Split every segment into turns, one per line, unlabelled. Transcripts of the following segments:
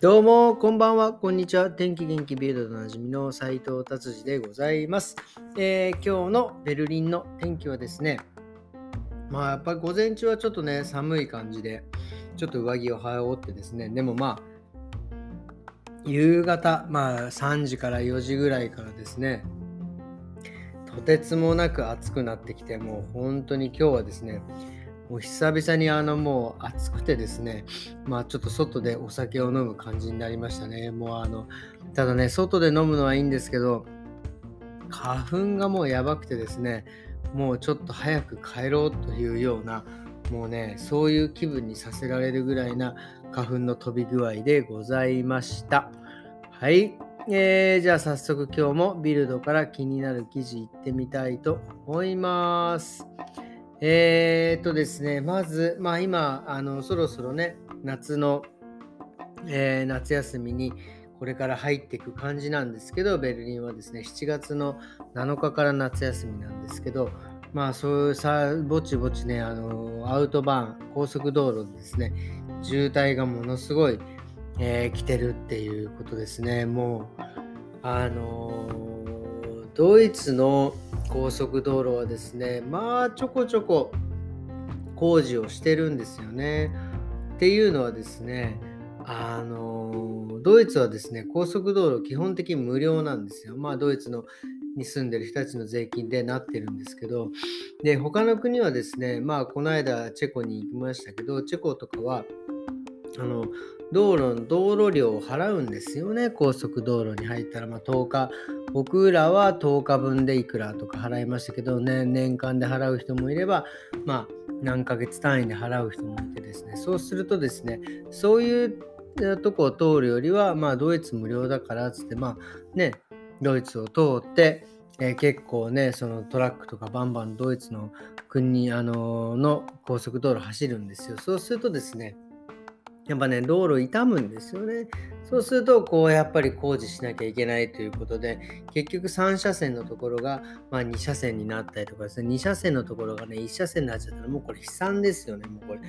どうも、こんばんは、こんにちは。天気元気ビルドのなじみの斉藤達治でございます、えー、今日のベルリンの天気はですね、まあやっぱり午前中はちょっとね、寒い感じで、ちょっと上着を羽織ってですね、でもまあ、夕方、まあ3時から4時ぐらいからですね、とてつもなく暑くなってきて、もう本当に今日はですね、もう久々にあのもう暑くてですね、まあちょっと外でお酒を飲む感じになりましたね。もうあの、ただね、外で飲むのはいいんですけど、花粉がもうやばくてですね、もうちょっと早く帰ろうというような、もうね、そういう気分にさせられるぐらいな花粉の飛び具合でございました。はい。えー、じゃあ早速今日もビルドから気になる記事いってみたいと思います。えー、っとですね、まず、まあ今、あのそろそろね、夏の、えー、夏休みにこれから入っていく感じなんですけど、ベルリンはですね、7月の7日から夏休みなんですけど、まあそういうさ、ぼちぼちね、あのアウトバーン、高速道路ですね、渋滞がものすごい、えー、来てるっていうことですね。もう、あのドイツの高速道路はですね、まあちょこちょこ工事をしてるんですよね。っていうのはですね、あのドイツはですね、高速道路基本的に無料なんですよ。まあドイツのに住んでる人たちの税金でなってるんですけど、で、他の国はですね、まあこの間チェコに行きましたけど、チェコとかは、あの道路の道路料を払うんですよね、高速道路に入ったら、まあ、10日、僕らは10日分でいくらとか払いましたけど、ね、年間で払う人もいれば、まあ、何ヶ月単位で払う人もいてですね、そうするとですね、そういうとこを通るよりは、まあ、ドイツ無料だからっつって、まあね、ドイツを通って、えー、結構ね、そのトラックとかバンバンドイツの国あのの高速道路走るんですよ。そうするとですね、やっぱね、道路傷むんですよね。そうすると、こう、やっぱり工事しなきゃいけないということで、結局3車線のところが、まあ、2車線になったりとかですね、2車線のところがね、1車線になっちゃったら、もうこれ悲惨ですよね。もうこれ、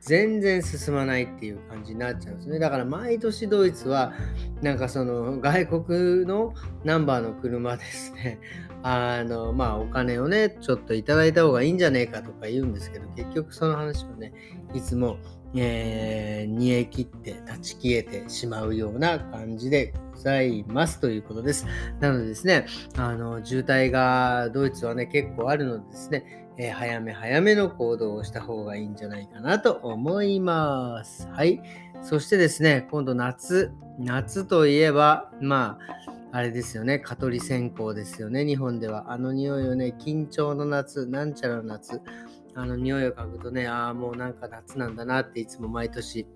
全然進まないっていう感じになっちゃうんですね。だから毎年ドイツは、なんかその外国のナンバーの車ですね、あの、まあお金をね、ちょっといただいた方がいいんじゃねえかとか言うんですけど、結局その話をね、いつもえー、煮え切って断ち消えてしまうようような感じでございますということです。なのでですね、あの渋滞がドイツはね結構あるのでですね、えー、早め早めの行動をした方がいいんじゃないかなと思います。はい。そしてですね、今度夏、夏といえば、まあ、あれですよね、蚊取り線香ですよね、日本では。あの匂いをね、緊張の夏、なんちゃらの夏、あの匂いを嗅ぐとね、ああ、もうなんか夏なんだなっていつも毎年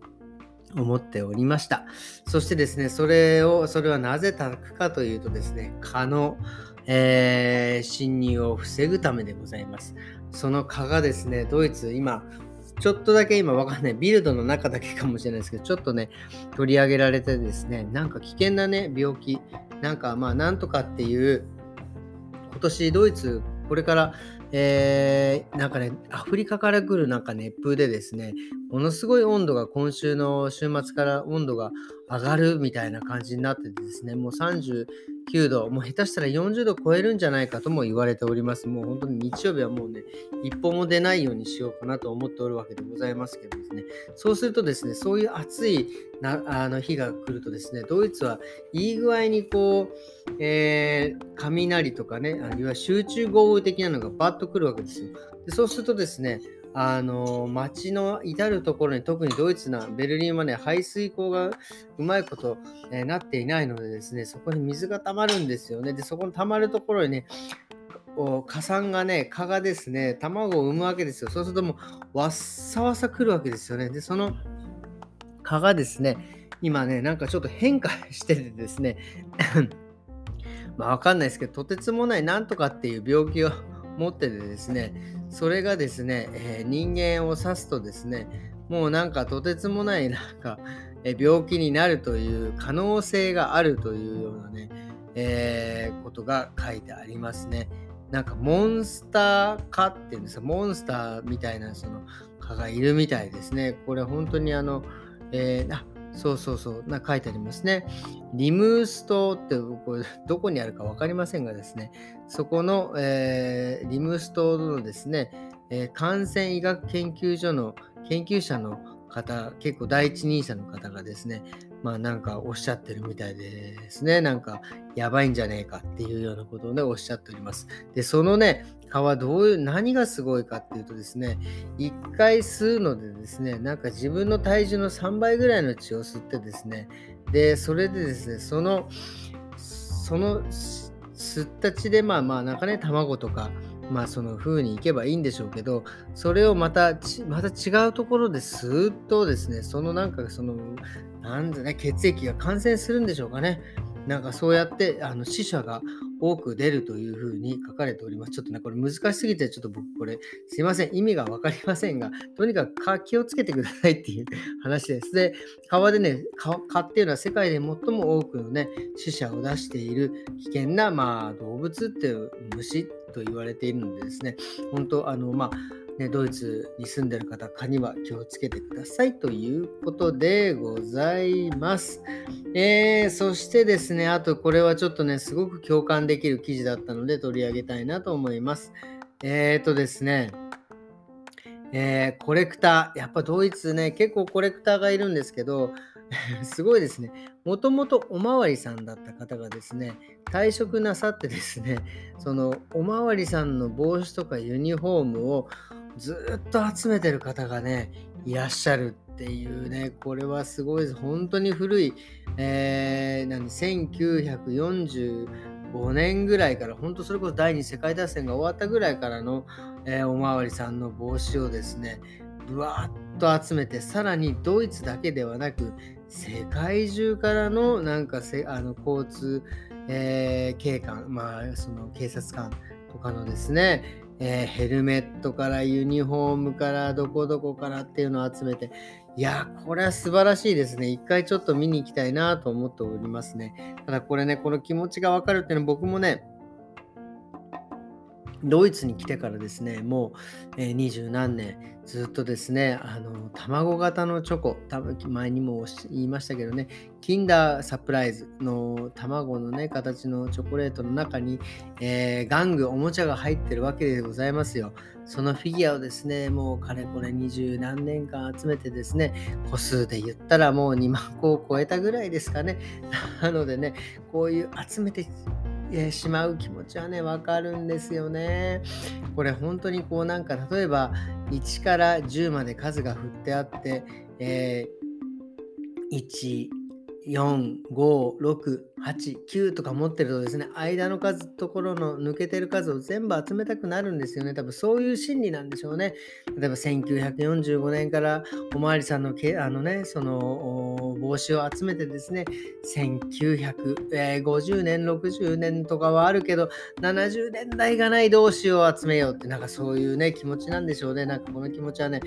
思っておりました。そしてですね、それを、それはなぜ炊くかというとですね、蚊の、えー、侵入を防ぐためでございます。その蚊がですね、ドイツ、今、ちょっとだけ今わかんない、ビルドの中だけかもしれないですけど、ちょっとね、取り上げられてですね、なんか危険なね、病気、なんかまあ、なんとかっていう、今年ドイツ、これからえー、なんかね、アフリカから来るなんか熱風でですね、ものすごい温度が今週の週末から温度が上がるみたいな感じになっててですね、もう39度、もう下手したら40度超えるんじゃないかとも言われております。もう本当に日曜日はもうね、一歩も出ないようにしようかなと思っておるわけでございますけどですね、そうするとですね、そういう暑いなあの日が来るとですね、ドイツはいい具合にこう、えー、雷とかね、あるいは集中豪雨的なのがバッと来るわけですよ。でそうするとですね、あの街の至るところに特にドイツなベルリンはね排水溝がうまいこと、え、なっていないのでですねそこに水が溜まるんですよね。でそこに溜まるところにね火山がね蚊がですね卵を産むわけですよ。そうするともうわっさわさ来るわけですよね。でその蚊がですね今ねなんかちょっと変化しててですねまあわかんないですけどとてつもないなんとかっていう病気を持っててですね、それがですね、えー、人間を指すとですね、もうなんかとてつもないなんか、え病気になるという可能性があるというようなね、えー、ことが書いてありますね。なんかモンスター蚊っていうんですか、モンスターみたいなその蚊がいるみたいですね。これ本当にあの、えー、そうそうそう、な書いてありますね。リムース島ってこれどこにあるか分かりませんがですね、そこの、えー、リムース島のですね、えー、感染医学研究所の研究者の方、結構第一人者の方がですね、まあなんかおっしゃってるみたいですね。なんかやばいんじゃねえかっていうようなことをね、おっしゃっております。で、そのね、蚊はどういう、何がすごいかっていうとですね、一回吸うのでですね、なんか自分の体重の3倍ぐらいの血を吸ってですね、で、それでですね、その、その吸った血で、まあまあ、なんかね、卵とか、まあその風にいけばいいんでしょうけど、それをまたまた違うところですーッとですね、そのなんかその、なんでね、血液が感染するんでしょうかね。なんかそうやってあの死者が多く出るというふうに書かれております。ちょっとね、これ難しすぎて、ちょっと僕これ、すいません、意味が分かりませんが、とにかく気をつけてくださいっていう話です。で、川でね、蚊っていうのは世界で最も多くのね、死者を出している危険な、まあ、動物っていう虫と言われているのでですね、本当、あの、まあ、ね、ドイツに住んでる方、蚊には気をつけてくださいということでございます。えー、そしてですね、あとこれはちょっとね、すごく共感できる記事だったので取り上げたいなと思います。えーとですね、えー、コレクター、やっぱドイツね、結構コレクターがいるんですけど、すごいですね。もともとおまわりさんだった方がですね、退職なさってですね、そのおまわりさんの帽子とかユニフォームをずっと集めてる方がね、いらっしゃるっていうね、これはすごいです。本当に古い、えー、何、1945年ぐらいから、本当それこそ第二次世界大戦が終わったぐらいからの、えー、おまわりさんの帽子をですね、ぶわっと集めて、さらにドイツだけではなく、世界中からのなんかせあの交通、えー、警官、まあ、その警察官とかのですね、えー、ヘルメットからユニフォームからどこどこからっていうのを集めて、いや、これは素晴らしいですね。一回ちょっと見に行きたいなと思っておりますね。ただこれね、この気持ちがわかるっていうのは僕もね、ドイツに来てからですね、もう二十、えー、何年ずっとですね、あの卵型のチョコ、多分前にも言いましたけどね、キンダーサプライズの卵のね、形のチョコレートの中に、えー、玩具、おもちゃが入ってるわけでございますよ。そのフィギュアをですね、もうかれこれ二十何年間集めてですね、個数で言ったらもう2万個を超えたぐらいですかね。なのでね、こういう集めてえしまう気持ちはね、わかるんですよね。これ本当にこうなんか例えば1から10まで数が振ってあって、えー、1、4、5、6、8、9とか持ってるとですね、間の数、ところの抜けてる数を全部集めたくなるんですよね。多分そういう心理なんでしょうね。例えば1945年からおまわりさんのけあのね、その帽子を集めてですね、1950年、60年とかはあるけど、70年代がないどうしよう集めようって、なんかそういうね、気持ちなんでしょうね。なんかこの気持ちはね、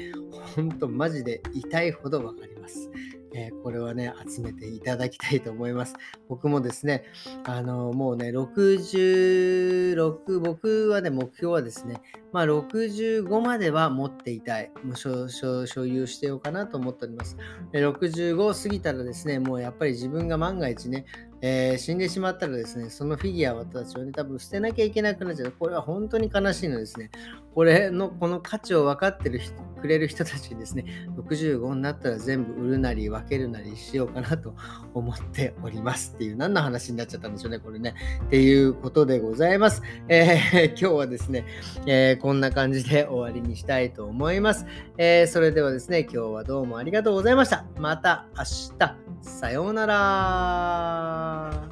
ほんとマジで痛いほどわかります。えー、これはね、集めていただきたいと思います。僕もですね、あの、もうね、66、僕はね、目標はですね、まあ、65までは持っていたい。もう所有してようかなと思っております。65過ぎたらですね、もうやっぱり自分が万が一ね、えー、死んでしまったらですね、そのフィギュアを私はね、多分捨てなきゃいけなくなっちゃう。これは本当に悲しいのですね。これの、この価値を分かってる人くれる人たちにですね、65になったら全部売るなり分けるなりしようかなと思っておりますっていう、何の話になっちゃったんでしょうね、これね。っていうことでございます。えー、今日はですね、えー、こんな感じで終わりにしたいと思います。えそれではですね、今日はどうもありがとうございました。また明日。さようなら。